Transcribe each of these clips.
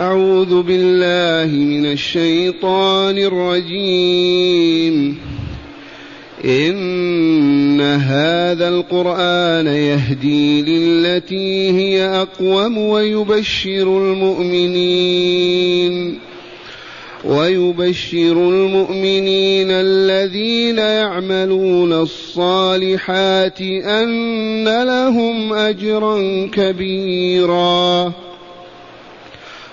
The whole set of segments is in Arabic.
أعوذ بالله من الشيطان الرجيم. إن هذا القرآن يهدي للتي هي أقوم ويبشر المؤمنين. ويبشر المؤمنين الذين يعملون الصالحات أن لهم أجرا كبيرا.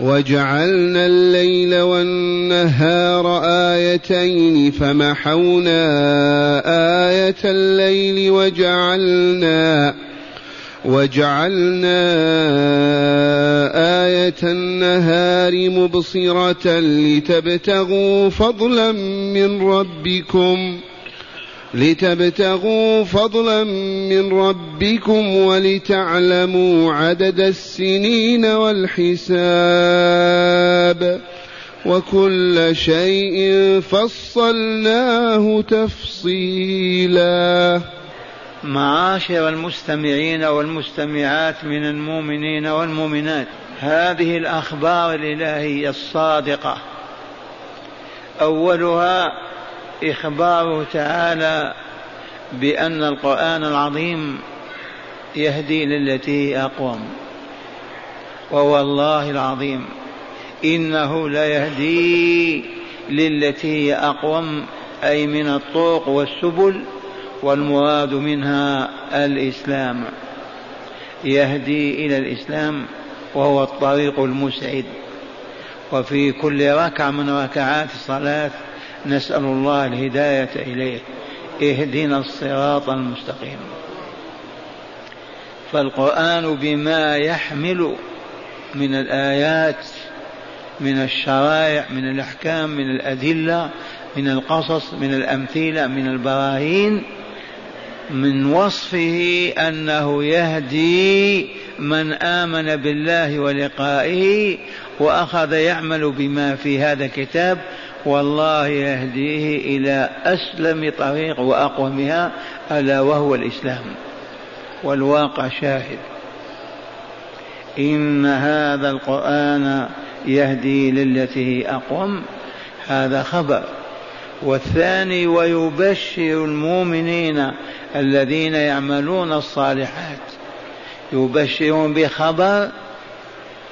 وجعلنا الليل والنهار آيتين فمحونا آية الليل وجعلنا وجعلنا آية النهار مبصرة لتبتغوا فضلا من ربكم لتبتغوا فضلا من ربكم ولتعلموا عدد السنين والحساب وكل شيء فصلناه تفصيلا. معاشر المستمعين والمستمعات من المؤمنين والمؤمنات هذه الأخبار الإلهية الصادقة. أولها إخباره تعالى بأن القرآن العظيم يهدي للتي هي اقوم ووالله العظيم. إنه ليهدي للتي هي أقوم أي من الطرق والسبل والمراد منها الإسلام. يهدي إلى الإسلام وهو الطريق المسعد. وفي كل ركعة من ركعات الصلاة نسأل الله الهداية إليه. اهدنا الصراط المستقيم. فالقرآن بما يحمل من الآيات من الشرائع من الأحكام من الأدلة من القصص من الأمثلة من البراهين من وصفه أنه يهدي من آمن بالله ولقائه وأخذ يعمل بما في هذا الكتاب والله يهديه إلى أسلم طريق وأقومها ألا وهو الإسلام. والواقع شاهد. إن هذا القرآن يهدي للتي هي أقوم هذا خبر. والثاني ويبشر المؤمنين الذين يعملون الصالحات. يبشرون بخبر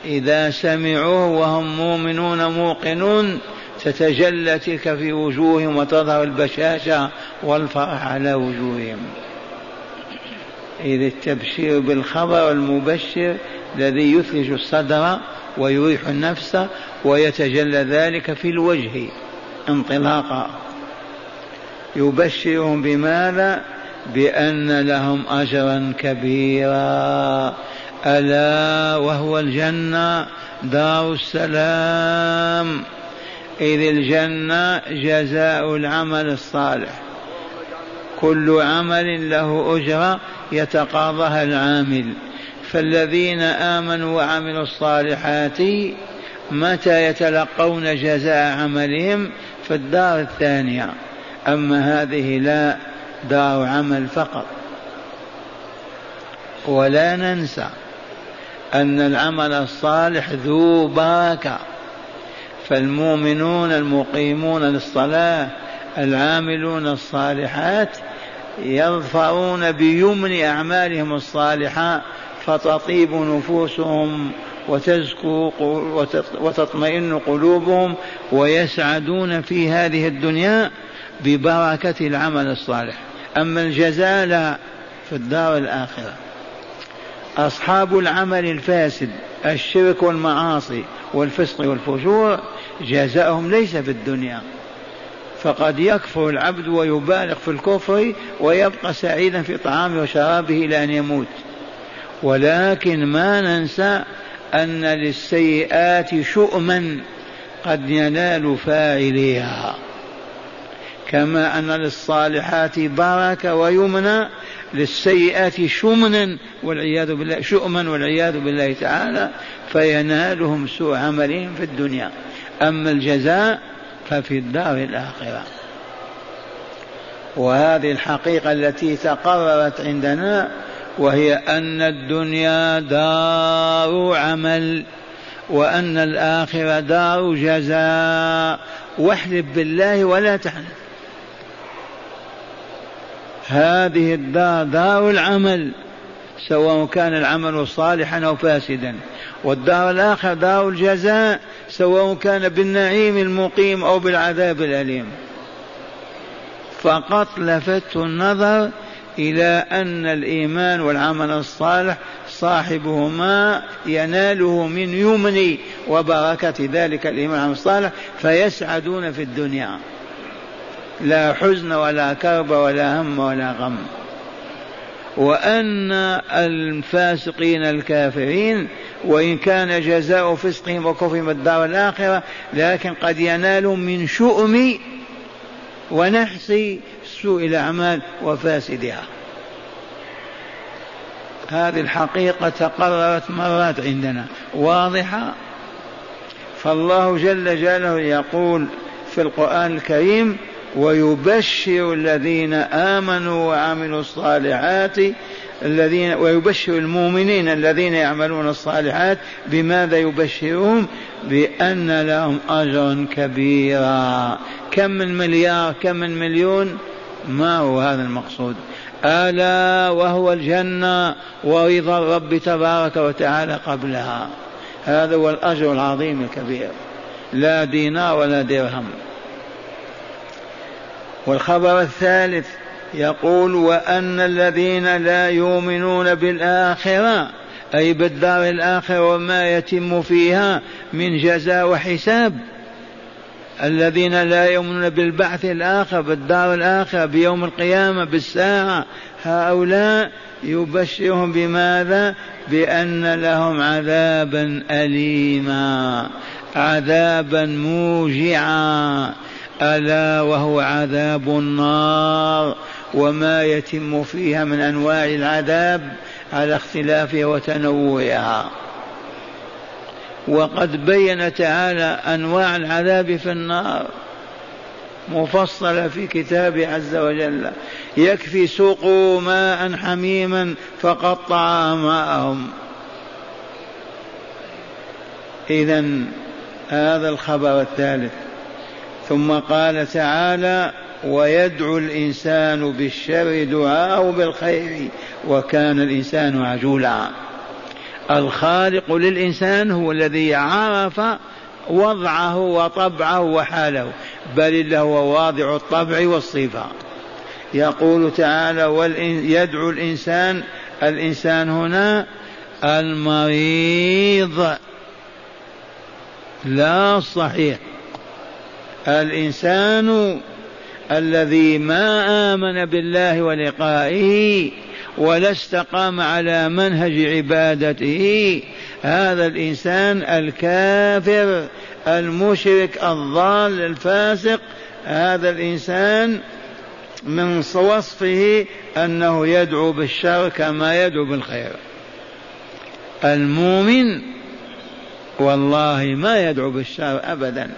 إذا سمعوه وهم مؤمنون موقنون تتجلى تلك في وجوههم وتظهر البشاشة والفرح على وجوههم. إذ التبشير بالخبر المبشر الذي يثلج الصدر ويريح النفس ويتجلى ذلك في الوجه انطلاقا. يبشرهم بماذا؟ بأن لهم أجرا كبيرا. ألا وهو الجنة دار السلام. إذ الجنة جزاء العمل الصالح. كل عمل له أجرة يتقاضاها العامل. فالذين آمنوا وعملوا الصالحات متى يتلقون جزاء عملهم؟ في الدار الثانية. أما هذه لا دار عمل فقط. ولا ننسى أن العمل الصالح ذو بركة فالمؤمنون المقيمون للصلاة العاملون الصالحات يظفرون بيمن أعمالهم الصالحة فتطيب نفوسهم وتزكو وتطمئن قلوبهم ويسعدون في هذه الدنيا ببركة العمل الصالح. أما الجزاء في الدار الآخرة. أصحاب العمل الفاسد. الشرك والمعاصي والفسق والفجور جزاؤهم ليس في الدنيا. فقد يكفر العبد ويبالغ في الكفر ويبقى سعيدا في طعامه وشرابه إلى أن يموت. ولكن ما ننسى أن للسيئات شؤما قد ينال فاعليها. كما أن للصالحات بركة ويمنى للسيئات شمنا والعياذ بالله شؤما والعياذ بالله تعالى فينالهم سوء عملهم في الدنيا. أما الجزاء ففي الدار الآخرة. وهذه الحقيقة التي تقررت عندنا وهي أن الدنيا دار عمل وأن الآخرة دار جزاء. واحلف بالله ولا تحلف. هذه الدار دار العمل سواء كان العمل صالحا أو فاسدا. والدار الآخرة دار الجزاء سواء كان بالنعيم المقيم أو بالعذاب الأليم. فقط لفت النظر إلى أن الإيمان والعمل الصالح صاحبهما يناله من يمن وبركة ذلك والعمل الصالح فيسعدون في الدنيا. لا حزن ولا كرب ولا هم ولا غم. وأن الفاسقين الكافرين وإن كان جزاء فسقهم وكفرهم الدار الآخرة لكن قد ينالهم من شؤم ونحس سوء الأعمال وفاسدها. هذه الحقيقة تقررت مرات عندنا واضحة؟ فالله جل جلاله يقول في القرآن الكريم ويبشر الذين آمنوا وعملوا الصالحات الذين ويبشر المؤمنين الذين يعملون الصالحات بماذا يبشرهم؟ بأن لهم أجرا كبيرا. كم من مليار كم من مليون؟ ما هو هذا المقصود؟ ألا وهو الجنة ورضا الرب تبارك وتعالى قبلها. هذا هو الأجر العظيم الكبير. لا دينار ولا درهم. والخبر الثالث يقول وأن الذين لا يؤمنون بالآخرة أي بالدار الآخرة وما يتم فيها من جزاء وحساب الذين لا يؤمنون بالبعث الآخر بالدار الآخرة بيوم القيامة بالساعة هؤلاء يبشرهم بماذا؟ بأن لهم عذابا أليما عذابا موجعا. ألا وهو عذاب النار وما يتم فيها من أنواع العذاب على اختلافها وتنوعها. وقد بين تعالى أنواع العذاب في النار مفصلة في كتابه عز وجل. يكفي سوقوا ماء حميما فقطع ماءهم. إذا هذا الخبر الثالث. ثم قال تعالى ويدعو الإنسان بالشر دعاءه بالخير وكان الإنسان عجولا. الخالق للإنسان هو الذي عرف وضعه وطبعه وحاله بل هو واضع الطبع والصفة. يقول تعالى يدعو الإنسان الإنسان هنا المريض. لا الصحيح الإنسان الذي ما آمن بالله ولقائه ولا استقام على منهج عبادته هذا الإنسان الكافر المشرك الضال الفاسق هذا الإنسان من وصفه أنه يدعو بالشر كما يدعو بالخير. المؤمن والله ما يدعو بالشر أبدا.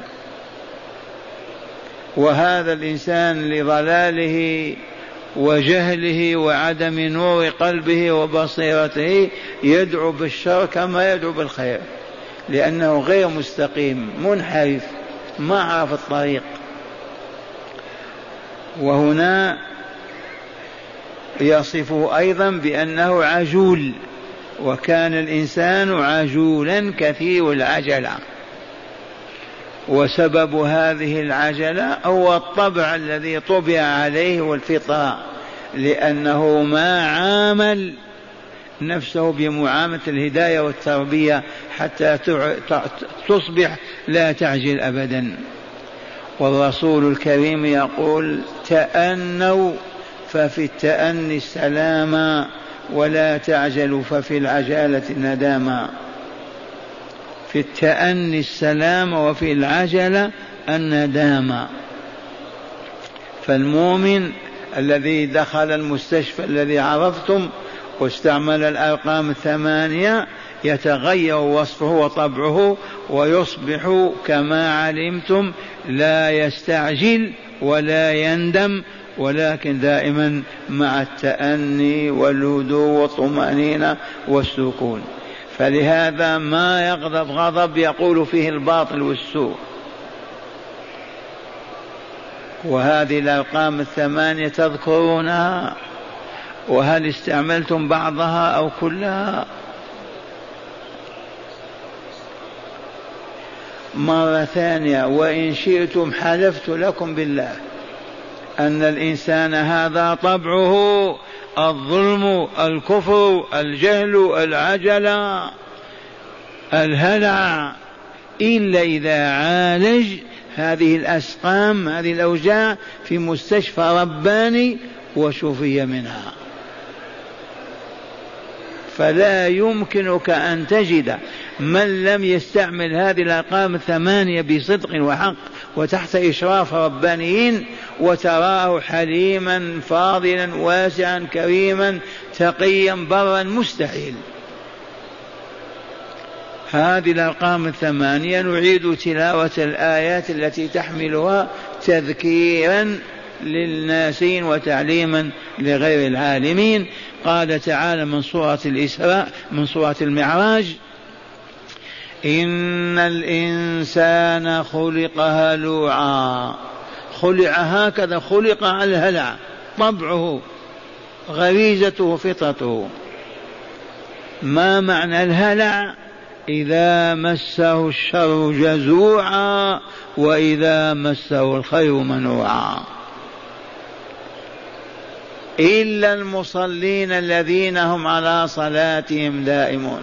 وهذا الإنسان لضلاله وجهله وعدم نور قلبه وبصيرته يدعو بالشر كما يدعو بالخير لأنه غير مستقيم منحرف ما عرف الطريق. وهنا يصفه أيضا بأنه عجول وكان الإنسان عجولا كثير العجلة. وسبب هذه العجلة هو الطبع الذي طبع عليه والفطرة لأنه ما عامل نفسه بمعاملة الهداية والتربية حتى تصبح لا تعجل أبدا. والرسول الكريم يقول تأنوا ففي التأني السلامة ولا تعجلوا ففي العجالة الندامة في التأني السلام وفي العجلة الندامة فالمؤمن الذي دخل المستشفى الذي عرفتم واستعمل الأرقام الثمانية يتغير وصفه وطبعه ويصبح كما علمتم لا يستعجل ولا يندم ولكن دائما مع التأني والهدوء والطمأنينة والسكون. فلهذا ما يغضب غضب يقول فيه الباطل والسوء. وهذه الأرقام الثمانية تذكرونها؟ وهل استعملتم بعضها أو كلها؟ مرة ثانية وإن شئتم حلفت لكم بالله. أن الإنسان هذا طبعه الظلم الكفر الجهل العجلة الهلع. إلا إذا عالج هذه الأسقام هذه الأوجاع في مستشفى رباني وشفي منها. فلا يمكنك أن تجد من لم يستعمل هذه الأرقام الثمانية بصدق وحق وتحت إشراف ربانيين وتراه حليما فاضلا واسعا كريما تقيا برا مستحيل. هذه الأرقام الثمانية نعيد تلاوة الآيات التي تحملها تذكيرا للناسين وتعليما لغير العالمين. قال تعالى من سورة الإسراء من سورة المعراج إن الإنسان خلق هلوعا. خلع هكذا خلق على الهلع. طبعه غريزته فطرته. ما معنى الهلع؟ إذا مسه الشر جزوعا وإذا مسه الخير منوعا. إلا المصلين الذين هم على صلاتهم دائمون.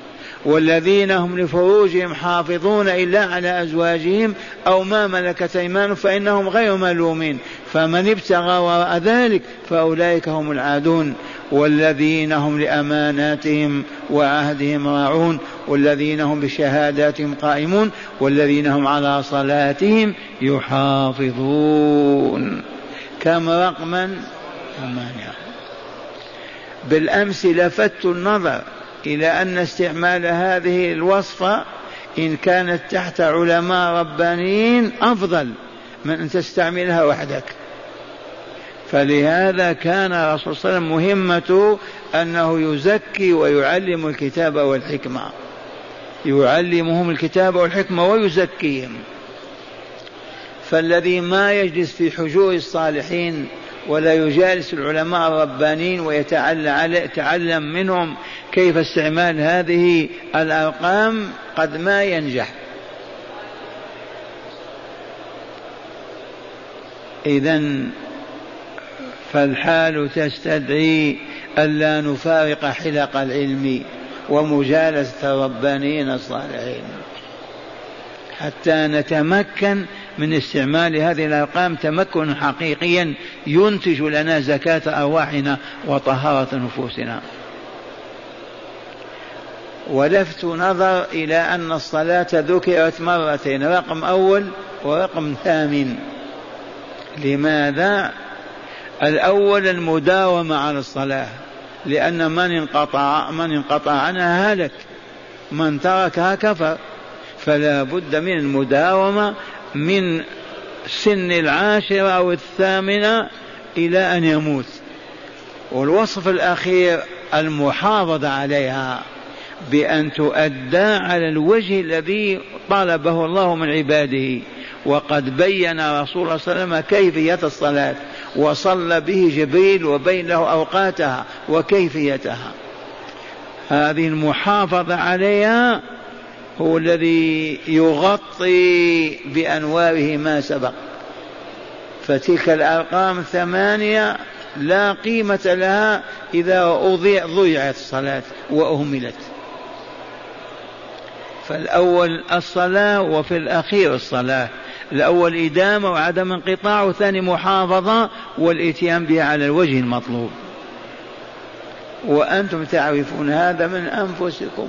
والذين هم لفروجهم حافظون إلا على أزواجهم أو ما ملكت أيمانهم فإنهم غير ملومين. فمن ابتغى وراء ذلك فأولئك هم العادون. والذين هم لأماناتهم وعهدهم راعون. والذين هم بشهاداتهم قائمون. والذين هم على صلاتهم يحافظون. كم رقما؟ ثمانية. بالأمس لفت النظر. إلى أن استعمال هذه الوصفة إن كانت تحت علماء ربانيين أفضل من أن تستعملها وحدك. فلهذا كان الرسول صلى الله عليه وسلم مهمته أنه يزكي ويعلم الكتاب والحكمة. يعلمهم الكتاب والحكمة ويزكيهم. فالذي ما يجلس في حجور الصالحين ولا يجالس العلماء الربانيين ويتعلم منهم كيف استعمال هذه الأرقام قد ما ينجح. إذا فالحال تستدعي ألا نفارق حلق العلم ومجالسة الربانيين الصالحين حتى نتمكن من استعمال هذه الأرقام تمكنا حقيقيا ينتج لنا زكاة أرواحنا وطهارة نفوسنا. ولفت نظر إلى أن الصلاة ذكرت مرتين رقم أول ورقم ثامن. لماذا؟ الأول المداومة على الصلاة لأن من انقطع من انقطع عنها هلك من تركها كفر. فلا بد من المداومة من سن العاشرة أو الثامنة إلى أن يموت. والوصف الأخير المحافظة عليها بأن تؤدى على الوجه الذي طلبه الله من عباده. وقد بين رسول الله صلى الله عليه وسلم كيفية الصلاة وصلى به جبريل وبين له أوقاتها وكيفيتها. هذه المحافظة عليها هو الذي يغطي بأنواره ما سبق. فتلك الأرقام الثمانية لا قيمة لها إذا أضيع ضيعت الصلاة وأهملت. فالأول الصلاة وفي الأخير الصلاة. الأول إدامة وعدم انقطاع والثاني محافظة والإتيان بها على الوجه المطلوب. وأنتم تعرفون هذا من أنفسكم.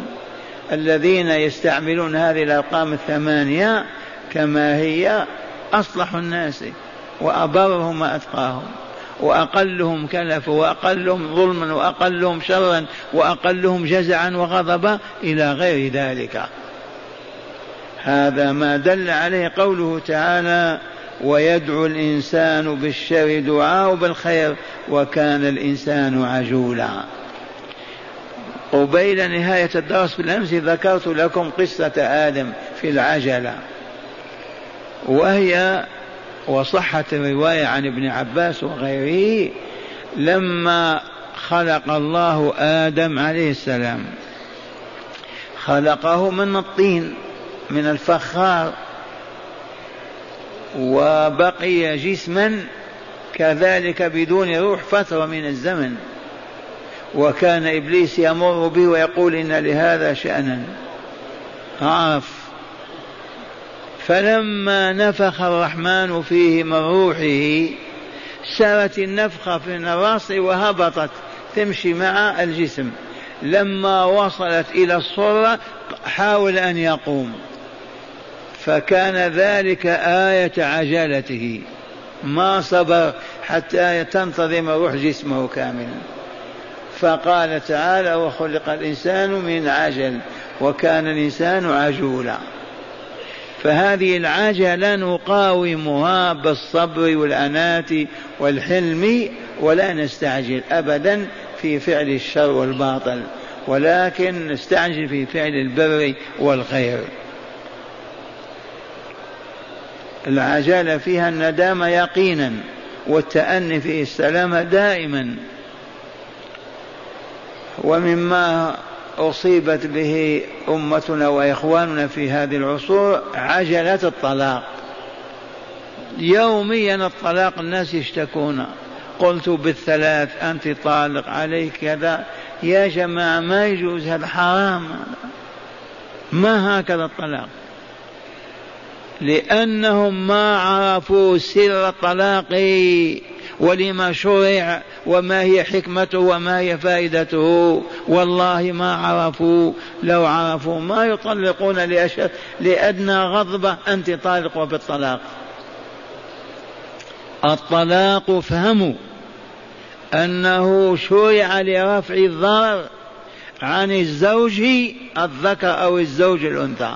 الذين يستعملون هذه الأرقام الثمانية كما هي أصلح الناس وأبرهم وأتقاهم وأقلهم كلفا وأقلهم ظلما وأقلهم شرا وأقلهم جزعا وغضبا إلى غير ذلك. هذا ما دل عليه قوله تعالى ويدعو الإنسان بالشر دعاء بالخير وكان الإنسان عجولا. قبيل نهاية الدرس بالأمس ذكرت لكم قصة آدم في العجلة وهي وصحت الرواية عن ابن عباس وغيره لما خلق الله آدم عليه السلام خلقه من الطين من الفخار وبقي جسما كذلك بدون روح فترة من الزمن. وكان إبليس يمر به ويقول إن لهذا شأنا. عرف فلما نفخ الرحمن فيه من روحه سرت النفخة في الراس وهبطت تمشي مع الجسم. لما وصلت إلى الصرة حاول أن يقوم. فكان ذلك آية عجلته ما صبر حتى تنتظم روح جسمه كاملا. فقال تعالى وخلق الإنسان من عجل وكان الإنسان عجولا. فهذه العجلة نقاومها بالصبر والأناة والحلم ولا نستعجل أبدا في فعل الشر والباطل ولكن نستعجل في فعل البر والخير. العجلة فيها الندامة يقينا والتأني فيه السلامة دائما. ومما أصيبت به أمتنا وإخواننا في هذه العصور عجلة الطلاق. يوميا الطلاق الناس يشتكون. قلت بالثلاث أنت طالق عليك كذا. يا جماعة ما يجوز هذا حرام. ما هكذا الطلاق؟ لأنهم ما عرفوا سر الطلاق ولما شرع وما هي حكمته وما هي فائدته والله ما عرفوا لو عرفوا ما يطلقون لأدنى غضبة أنت طالق وبالطلاق الطلاق افهموا أنه شرع لرفع الضرر عن الزوج الذكر أو الزوج الأنثى.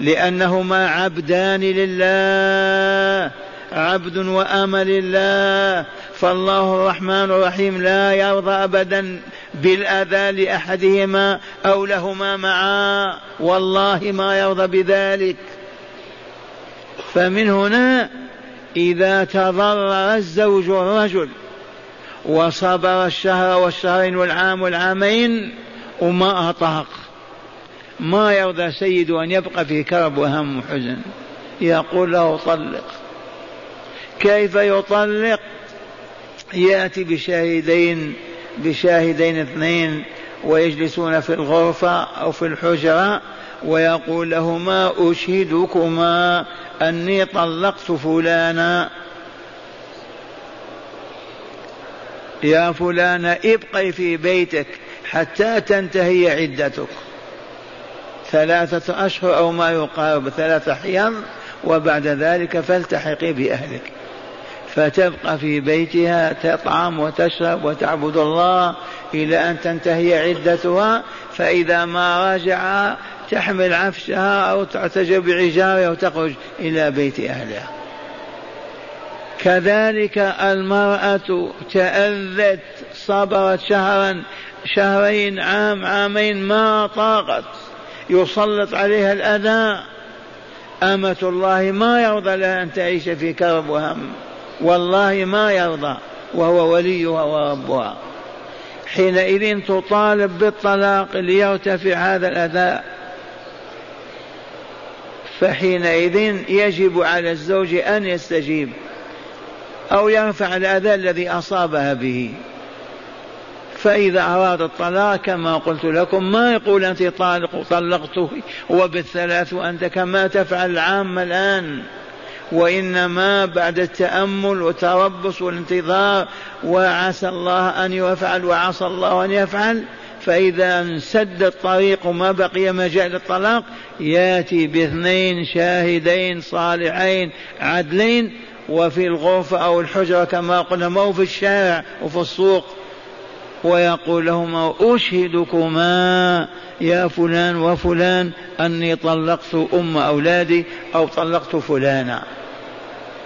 لأنهما عبدان لله. عبد وأمل الله فالله الرحمن الرحيم لا يرضى أبدا بالأذى لأحدهما أو لهما معا. والله ما يرضى بذلك. فمن هنا إذا تضرر الزوج الرجل وصبر الشهر والشهرين والعام والعامين وما أطاق. ما يرضى سيد أن يبقى في كرب وهم وحزن. يقول له طلق. كيف يطلق؟ يأتي بشاهدين بشاهدين اثنين ويجلسون في الغرفة أو في الحجرة ويقول لهما أشهدكما أني طلقت فلانا. يا فلانة ابقي في بيتك حتى تنتهي عدتك. ثلاثة أشهر أو ما يقارب ثلاثة حيض وبعد ذلك فالتحقي بأهلك. فتبقى في بيتها تطعم وتشرب وتعبد الله إلى أن تنتهي عدتها فإذا ما رجع تحمل عفشها أو تعتجب بعجارها وتخرج إلى بيت أهلها. كذلك المرأة تأذت صبرت شهرا شهرين عام عامين ما طاقت. يسلط عليها الأذى. أمة الله ما يرضى لها أن تعيش في كرب وهم. والله ما يرضى وهو وليها وربها. حينئذ تطالب بالطلاق ليرتفع هذا الأذى فحينئذ يجب على الزوج أن يستجيب أو يرفع الأذى الذي أصابها به. فإذا أراد الطلاق كما قلت لكم ما يقول أنت طالق طلقته وبالثلاث وأنت كما تفعل العامة الآن. وإنما بعد التأمل والتربص والانتظار وعسى الله أن يفعل وعسى الله أن يفعل فإذا انسد الطريق ما بقي مجال الطلاق يأتي باثنين شاهدين صالحين عدلين وفي الغرفة أو الحجرة كما قلنا ما في الشارع وفي السوق. ويقول لهما أشهدكما يا فلان وفلان أني طلقت أم أولادي أو طلقت فلانا.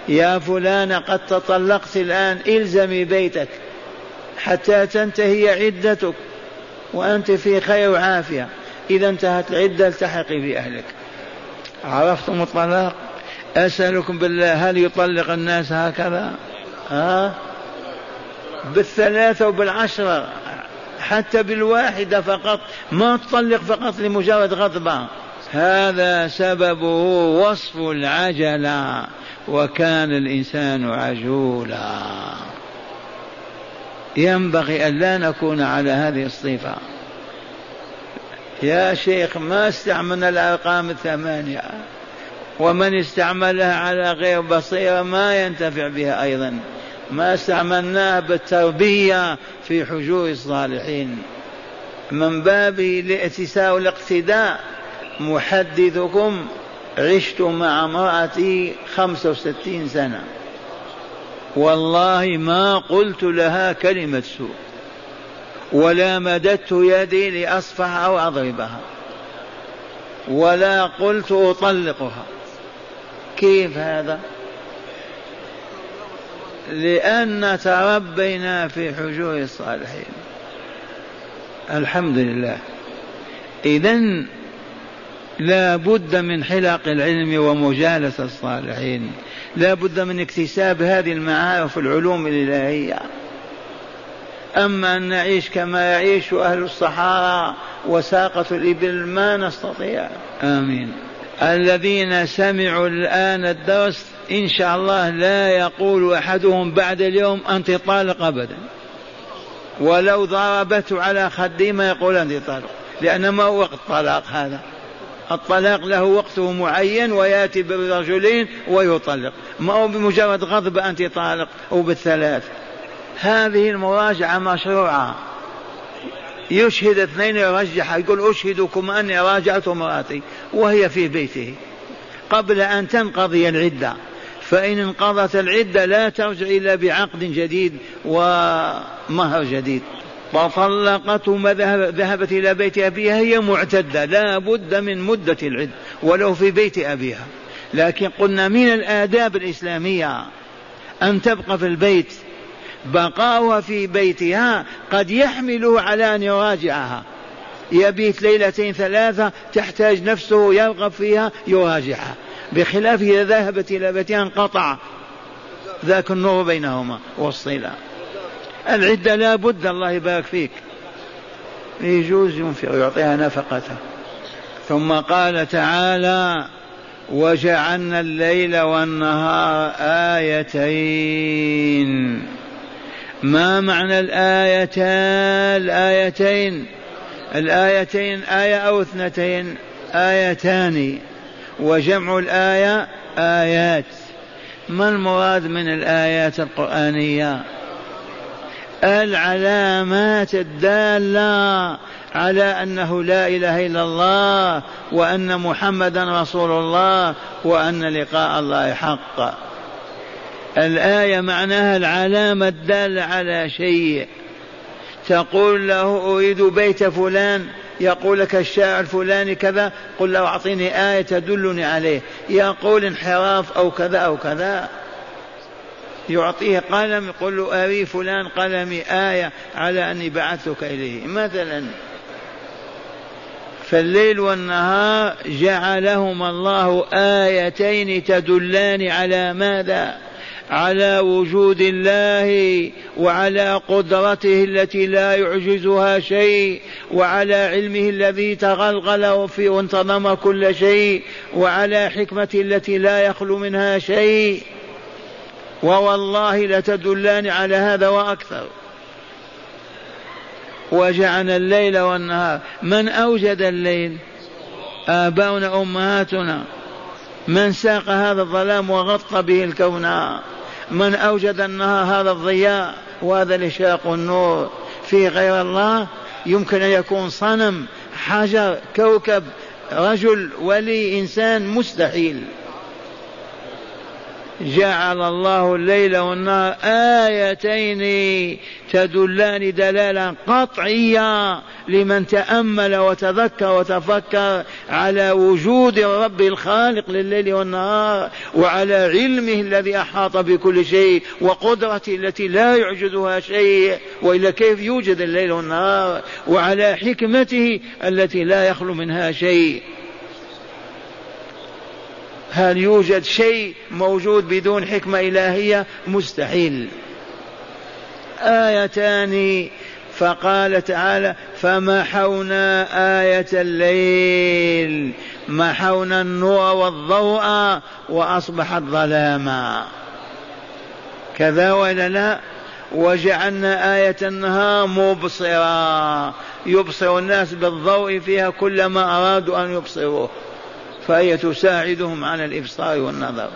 يا فلان قد تطلقت الآن إلزمي بيتك حتى تنتهي عدتك وأنت في خير وعافية. إذا انتهت العدة التحقي بأهلك. عرفتم الطلاق؟ أسألكم بالله هل يطلق الناس هكذا؟ ها؟ بالثلاثة وبالعشرة حتى بالواحدة فقط. ما تطلق فقط لمجرد غضبة هذا سببه وصف العجلة. وكان الإنسان عجولا. ينبغي أن لا نكون على هذه الصفة. يا شيخ ما استعملنا الأرقام الثمانية؟ ومن استعملها على غير بصيرة ما ينتفع بها أيضا. ما استعملناها بالتربية في حجور الصالحين. من باب الائتساء والاقتداء محدثكم عشت مع امرأتي خمسة وستين سنة. والله ما قلت لها كلمة سوء ولا مددت يدي لأصفح أو أضربها ولا قلت أطلقها. كيف هذا؟ لأن تربينا في حجور الصالحين. الحمد لله. إذا لا بد من حلق العلم ومجالسة الصالحين. لا بد من اكتساب هذه المعارف العلوم الإلهية. أما أن نعيش كما يعيش أهل الصحارى وساقة الإبل ما نستطيع. آمين. الذين سمعوا الآن الدرس إن شاء الله لا يقول أحدهم بعد اليوم أنت طالق أبدا. ولو ضربته على خدي ما يقول أنت طالق. لأن ما هو وقت الطلاق هذا. الطلاق له وقته معين ويأتي بالرجلين ويطلق. ما هو بمجرد غضب أنت طالق أو بالثلاث هذه المراجعة مشروعة. يشهد اثنين يرجح يقول أشهدكم أني راجعت امرأتي وهي في بيته. قبل أن تنقضي العدة فإن انقضت العدة لا ترجع إلا بعقد جديد ومهر جديد. فطلقته ما ذهبت إلى بيت أبيها هي معتدة لا بد من مدة العد ولو في بيت أبيها. لكن قلنا من الآداب الإسلامية أن تبقى في البيت. بقاؤها في بيتها قد يحمله على أن يراجعها. يبيت ليلتين ثلاثة تحتاج نفسه يرغب فيها يراجعها. بخلاف إذا ذهبت إلى بيتها انقطع ذاك النور بينهما والصلة. العدة لا بد الله يبارك فيك. يجوز ينفق يعطيها نفقته. ثم قال تعالى وجعلنا الليل والنهار آيتين. ما معنى الآيتان؟ الآيتين الآيتين آية أو اثنتين؟ آيتان. وجمع الآية آيات. ما المراد من الآيات القرآنية؟ العلامات الدالة على أنه لا إله إلا الله وأن محمدا رسول الله وأن لقاء الله حق. الآية معناها العلامة الدالة على شيء. تقول له أريد بيت فلان يقول لك الشاعر الفلاني كذا قل له أعطيني آية تدلني عليه. يقول انحراف أو كذا أو كذا. يعطيه قلم يقول له أري فلان قلمي آية على أني بعثتك إليه مثلا فالليل والنهار جعلهما الله آيتين تدلان على ماذا؟ على وجود الله وعلى قدرته التي لا يعجزها شيء وعلى علمه الذي تغلغل في وانتظم كل شيء وعلى حكمته التي لا يخلو منها شيء ووالله لتدلان على هذا وأكثر. وجعلنا الليل والنهار. من أوجد الليل؟ آباؤنا أمهاتنا. من ساق هذا الظلام وغطى به الكون؟ من أوجد النهار هذا الضياء وهذا الإشراق والنور؟ في غير الله يمكن أن يكون صنم حجر كوكب رجل ولي إنسان مستحيل. جعل الله الليل والنهار آيتين تدلان دلالا قطعية لمن تأمل وتذكر وتفكر على وجود الرب الخالق لليل والنهار وعلى علمه الذي أحاط بكل شيء وقدرته التي لا يعجزها شيء وإلا كيف يوجد الليل والنهار وعلى حكمته التي لا يخلو منها شيء. هل يوجد شيء موجود بدون حكمة إلهية؟ مستحيل. آيتان فقال تعالى فمحونا آية الليل محونا النور والضوء وأصبحت ظلاما كذا ولا لا؟ وجعلنا آية النهار مبصرا يبصر الناس بالضوء فيها كلما أرادوا أن يبصروه. فهي تساعدهم على الإبصار والنظر.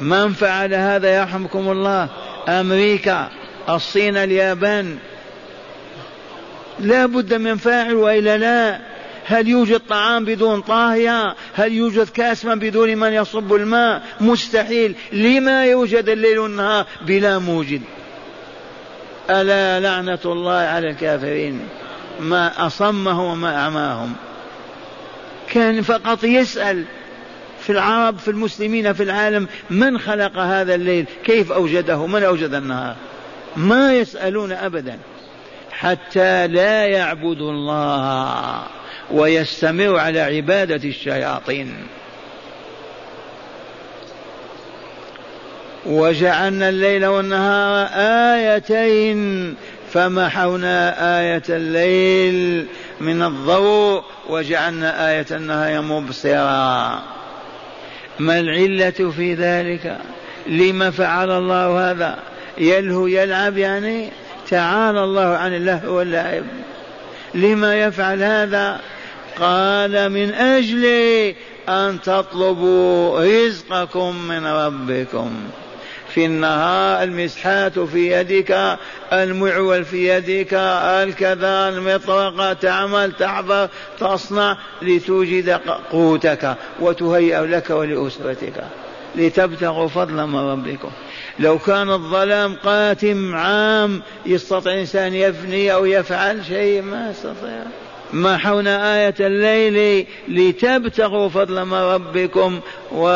من فعل هذا يرحمكم الله؟ أمريكا الصين اليابان. لا بد من فاعل وإلا لا. هل يوجد طعام بدون طاهية؟ هل يوجد كاس من بدون من يصب الماء؟ مستحيل. لما يوجد الليل والنهار؟ بلا موجد. ألا لعنة الله على الكافرين؟ ما أصمهم وما أعماهم. كان فقط يسأل في العرب في المسلمين في العالم من خلق هذا الليل؟ كيف أوجده؟ من أوجد النهار؟ ما يسألون أبدا حتى لا يعبدوا الله ويستمر على عبادة الشياطين. وجعلنا الليل والنهار آيتين فمحونا آية الليل من الضوء وجعلنا آية النهار مبصرا ما العلة في ذلك؟ لما فعل الله هذا؟ يلهو يلعب يعني تعالى الله عن اللهو واللعب. لما يفعل هذا؟ قال من أجل أن تطلبوا رزقكم من ربكم. في النهار المسحات في يدك المعول في يدك الكذا المطرقة تعمل تحضر تصنع لتوجد قوتك وتهيئ لك ولأسرتك. لتبتغوا فضلا من ربكم لو كان الظلام قاتم عام يستطيع الإنسان يفني أو يفعل شيء ما يستطيع. محونا آية الليل لتبتغوا فضلا من ربكم و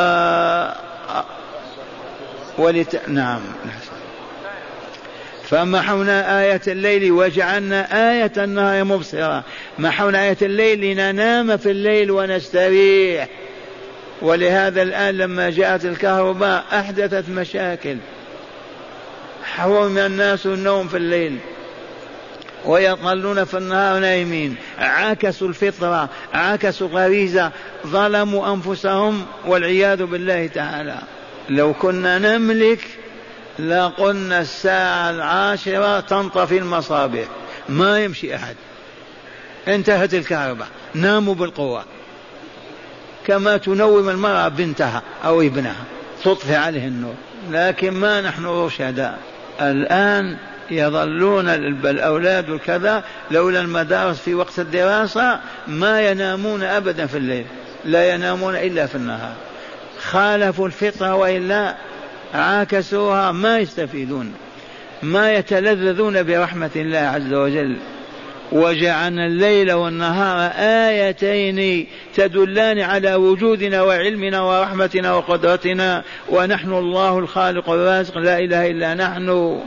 ولت... نعم. فمحونا آية الليل وجعلنا آية النهار مبصرة. محونا آية الليل لننام في الليل ونستريح. ولهذا الآن لما جاءت الكهرباء أحدثت مشاكل. حرم الناس النوم في الليل. ويظلون في النهار نايمين. عكسوا الفطرة عكسوا غريزة ظلموا أنفسهم والعياذ بالله تعالى. لو كنا نملك لقلنا الساعة العاشرة تنطفي المصابيح. ما يمشي أحد. انتهت الكهرباء. ناموا بالقوة. كما تنوم المرأة بنتها أو ابنها. تطفي عليه النور. لكن ما نحن رشداء. الآن يظلون الأولاد وكذا لولا المدارس في وقت الدراسة ما ينامون أبدا في الليل. لا ينامون إلا في النهار. خالفوا الفطرة وإلا عاكسوها ما يستفيدون ما يتلذذون برحمة الله عز وجل. وجعلنا الليل والنهار آيتين تدلان على وجودنا وعلمنا ورحمتنا وقدرتنا ونحن الله الخالق الرازق لا إله إلا نحن.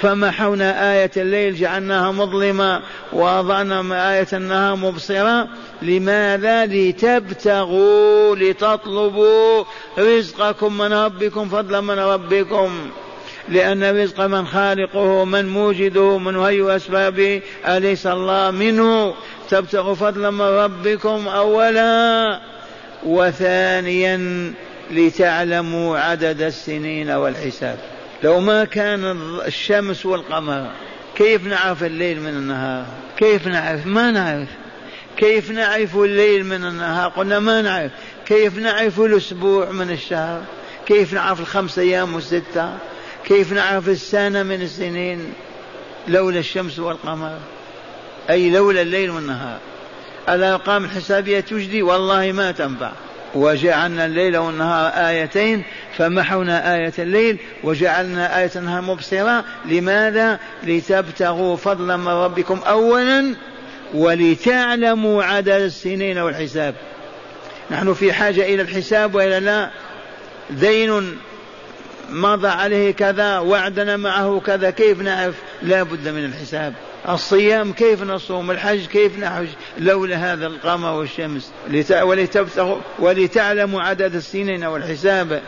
فمحونا آية الليل جعلناها مظلمة وأضعنا آية النهار مبصرة لماذا لتبتغوا لتطلبوا رزقكم من ربكم فضلا من ربكم؟ لأن الرزق من خالقه من موجده من هي أسبابه أليس الله منه؟ تبتغوا فضلا من ربكم أولا وثانيا لتعلموا عدد السنين والحساب. لو ما كان الشمس والقمر كيف نعرف الليل من النهار؟ كيف نعرف؟ ما نعرف. كيف نعرف الليل من النهار؟ قلنا ما نعرف. كيف نعرف الأسبوع من الشهر؟ كيف نعرف الخمس أيام والستة؟ كيف نعرف السنة من السنين؟ لولا الشمس والقمر. أي لولا الليل والنهار. الأرقام الحسابية تجدي والله ما تنفع. وجعلنا الليل والنهار آيتين فمحونا آية الليل وجعلنا آية النهار مبصرة. لماذا؟ لتبتغوا فضلا من ربكم أولا ولتعلموا عدد السنين والحساب. نحن في حاجة إلى الحساب وإلى لا. دين مضى عليه كذا وعدنا معه كذا كيف نعرف؟ لا بد من الحساب. الصيام كيف نصوم؟ الحج كيف نحج؟ لولا هذا القمر والشمس. ولتعلموا عدد السنين والحساب.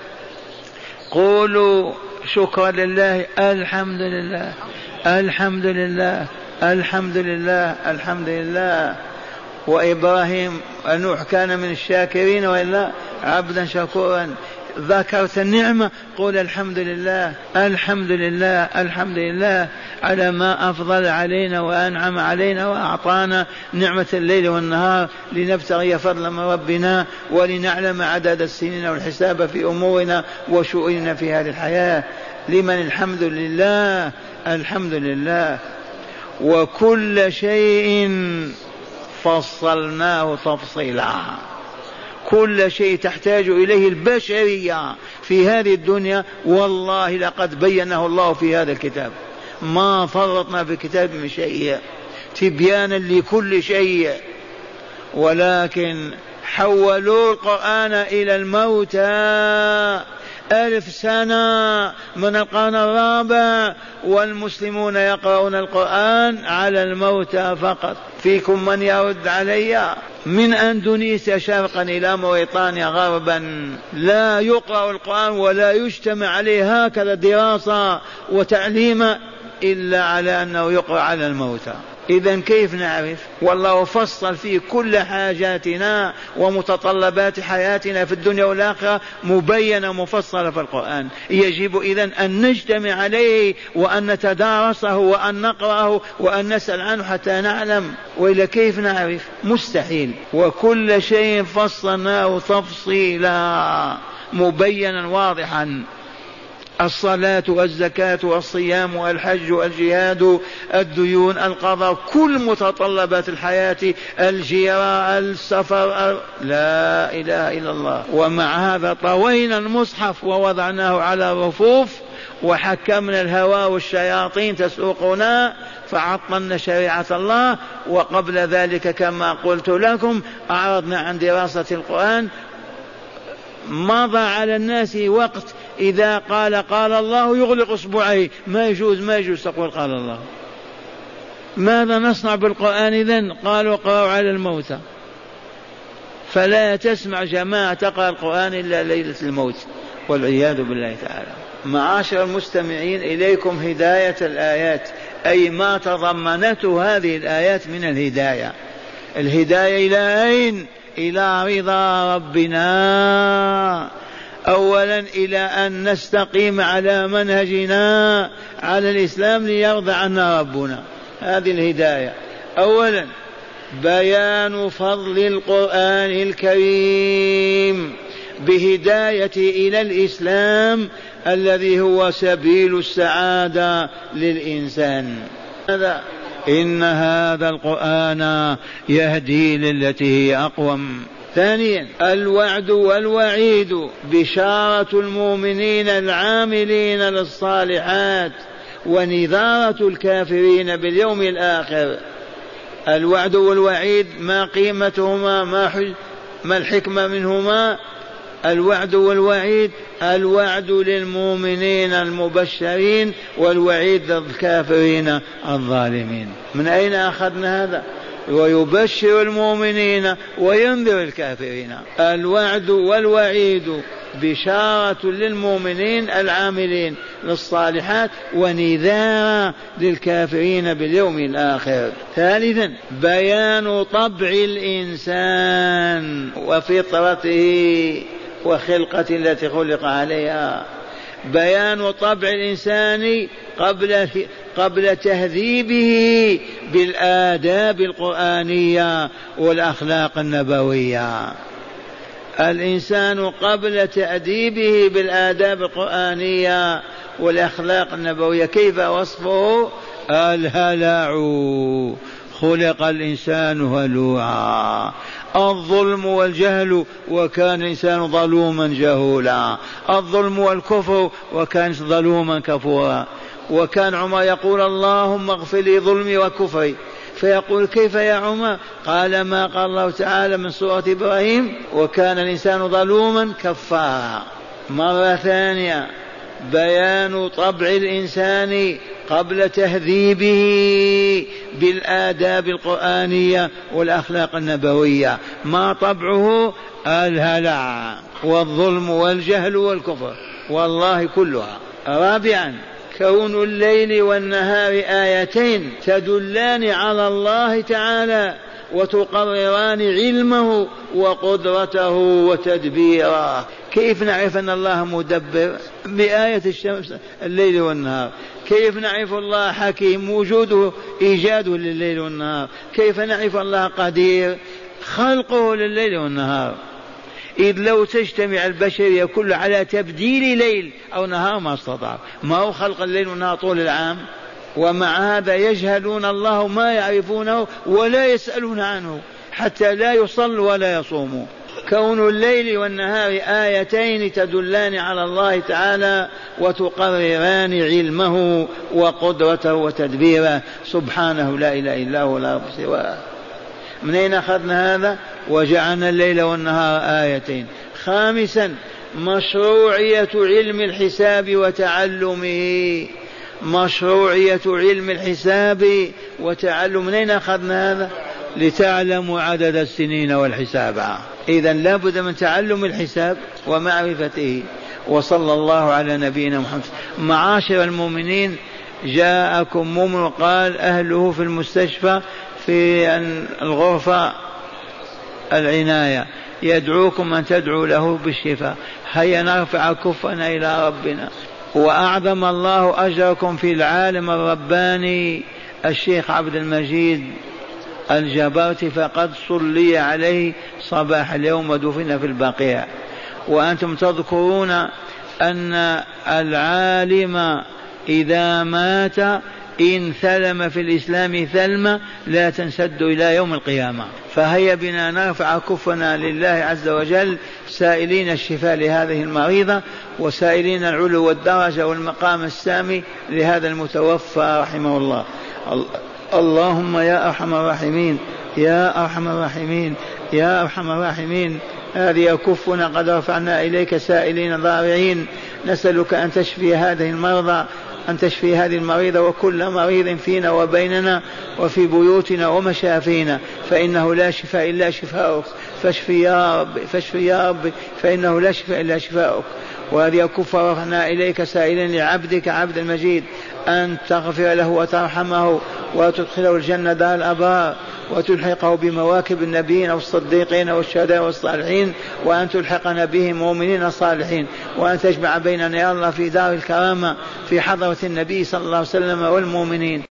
قولوا شكرا لله الحمد لله الحمد لله. الحمد لله الحمد لله. وإبراهيم نوح كان من الشاكرين وإلا عبدا شكورا. ذكرت النعمة قول الحمد لله الحمد لله الحمد لله على ما أفضل علينا وأنعم علينا وأعطانا نعمة الليل والنهار. لنبتغي فضلا من ربنا ولنعلم عدد السنين والحساب في أمورنا وشؤوننا في هذه الحياة. لمن الحمد لله الحمد لله. وكل شيء فصلناه تفصيلا. كل شيء تحتاج إليه البشرية في هذه الدنيا والله لقد بينه الله في هذا الكتاب. ما فرطنا في الكتاب من شيء تبيانا لكل شيء. ولكن حولوا القرآن إلى الموتى. ألف سنة من القرن الرابع والمسلمون يقرؤون القرآن على الموتى فقط. فيكم من يرد علي؟ من أندونيسيا شرقا إلى موريطانيا غربا. لا يقرأ القرآن ولا يجتمع عليه هكذا دراسة وتعليم إلا على أنه يقرأ على الموتى. إذا كيف نعرف؟ والله فصل في كل حاجاتنا ومتطلبات حياتنا في الدنيا والآخرة مبينة مفصلة في القرآن يجب إذا أن نجتمع عليه وأن نتدارسه وأن نقرأه وأن نسأل عنه حتى نعلم وإلا كيف نعرف؟ مستحيل وكل شيء فصلناه تفصيلا مبينا واضحا الصلاة والزكاة والصيام والحج والجهاد الديون القضاء كل متطلبات الحياة الجيرة السفر لا إله إلا الله. ومع هذا طوينا المصحف ووضعناه على الرفوف وحكمنا الهوى والشياطين تسوقنا فعطلنا شريعة الله. وقبل ذلك كما قلت لكم أعرضنا عن دراسة القرآن. مضى على الناس وقت إذا قال قال الله يغلق إصبعيه ما يجوز ما يجوز تقول قال الله. ماذا نصنع بالقرآن إذن؟ قالوا اقرأوا على الموتى فلا تسمع جماعة تقرأ القرآن إلا ليلة الموت. والعياذ بالله تعالى. معاشر المستمعين إليكم هداية الآيات. أي ما تضمنته هذه الآيات من الهداية. الهداية إلى أين؟ إلى رضا ربنا. اولا إلى أن نستقيم على منهجنا على الإسلام ليرضى عنا ربنا. هذه الهداية. اولا بيان فضل القرآن الكريم بهداية إلى الإسلام الذي هو سبيل السعادة للإنسان. هذا إن هذا القرآن يهدي للتي هي أقوم. ثانيا الوعد والوعيد بشارة المؤمنين العاملين للصالحات ونذارة الكافرين باليوم الآخر. الوعد والوعيد ما قيمتهما ما, ما الحكمة منهما. الوعد والوعيد الوعد للمؤمنين المبشرين والوعيد للكافرين الظالمين. من أين أخذنا هذا؟ ويبشر المؤمنين وينذر الكافرين. الوعد والوعيد بشارة للمؤمنين العاملين للصالحات ونذارا للكافرين باليوم الآخر. ثالثا بيان طبع الإنسان وفطرته وخلقة التي خلق عليها. بيان طبع الإنسان قبل قبل تهذيبه بالآداب القرآنية والأخلاق النبوية. الإنسان قبل تأديبه بالآداب القرآنية والأخلاق النبوية كيف وصفه؟ الهلع خلق الإنسان هلوعا. الظلم والجهل وكان الإنسان ظلوما جهولا. الظلم والكفر وكان ظلوما كفورا. وكان عمر يقول اللهم اغفر لي ظلمي وكفري. فيقول كيف يا عمر؟ قال ما قال الله تعالى من سورة إبراهيم وكان الإنسان ظلوما كفارا. مرة ثانية بيان طبع الإنسان قبل تهذيبه بالآداب القرآنية والأخلاق النبوية. ما طبعه؟ الهلع والظلم والجهل والكفر. والله كلها. رابعا كون الليل والنهار آيتين تدلان على الله تعالى وتقرران علمه وقدرته وتدبيره. كيف نعرف أن الله مدبر؟ بآية الشمس الليل والنهار. كيف نعرف الله حكيم؟ وجوده إيجاده لليل والنهار. كيف نعرف الله قدير؟ خلقه لليل والنهار. إذ لو تجتمع البشرية كلها على تبديل ليل أو نهار ما استطاع. ما هو خلق الليل والنهار طول العام؟ ومع هذا يجهلون الله ما يعرفونه ولا يسألون عنه حتى لا يصلوا ولا يصوموا. كون الليل والنهار آيتين تدلان على الله تعالى وتقرران علمه وقدرته وتدبيره. سبحانه لا إله إلا هو لا سواه. من أين أخذنا هذا؟ وجعلنا الليل والنهار آيتين. خامسا مشروعية علم الحساب وتعلمه. مشروعية علم الحساب وتعلم. من أين أخذنا هذا؟ لتعلموا عدد السنين والحساب. إذا لابد من تعلم الحساب ومعرفته. وصلى الله على نبينا محمد. معاشر المؤمنين جاءكم مؤمن قال أهله في المستشفى في الغرفة العناية. يدعوكم أن تدعوا له بالشفاء. هيا نرفع كفنا إلى ربنا. وأعظم الله أجركم في العالم الرباني الشيخ عبد المجيد الجبرت فقد صلي عليه صباح اليوم ودفن في البقيع. وأنتم تذكرون أن العالم إذا مات إن ثلم في الإسلام ثلمة لا تنسد إلى يوم القيامة. فهيا بنا نرفع كفنا لله عز وجل سائلين الشفاء لهذه المريضة وسائلين العلو والدرجة والمقام السامي لهذا المتوفى رحمه الله. اللهم يا أرحم الراحمين يا أرحم الراحمين يا أرحم الراحمين. هذه كفنا قد رفعنا إليك سائلين ضارعين. نسألك أن تشفي هذه المرضى أن تشفي هذه المريضة وكل مريض فينا وبيننا وفي بيوتنا ومشافينا فإنه لا شفاء إلا شفاؤك. فاشفي يا رب فاشفي يا رب فإنه لا شفاء إلا شفاؤك. وهذه كفر رفعنا إليك سائلين لعبدك عبد المجيد أن تغفر له وترحمه وتدخله الجنة دار الأبرار. وتلحقه بمواكب النبيين والصديقين والشهداء والصالحين وأن تلحقنا بهم مؤمنين صالحين وأن تجمع بيننا يا الله في دار الكرامة في حضرة النبي صلى الله عليه وسلم والمؤمنين.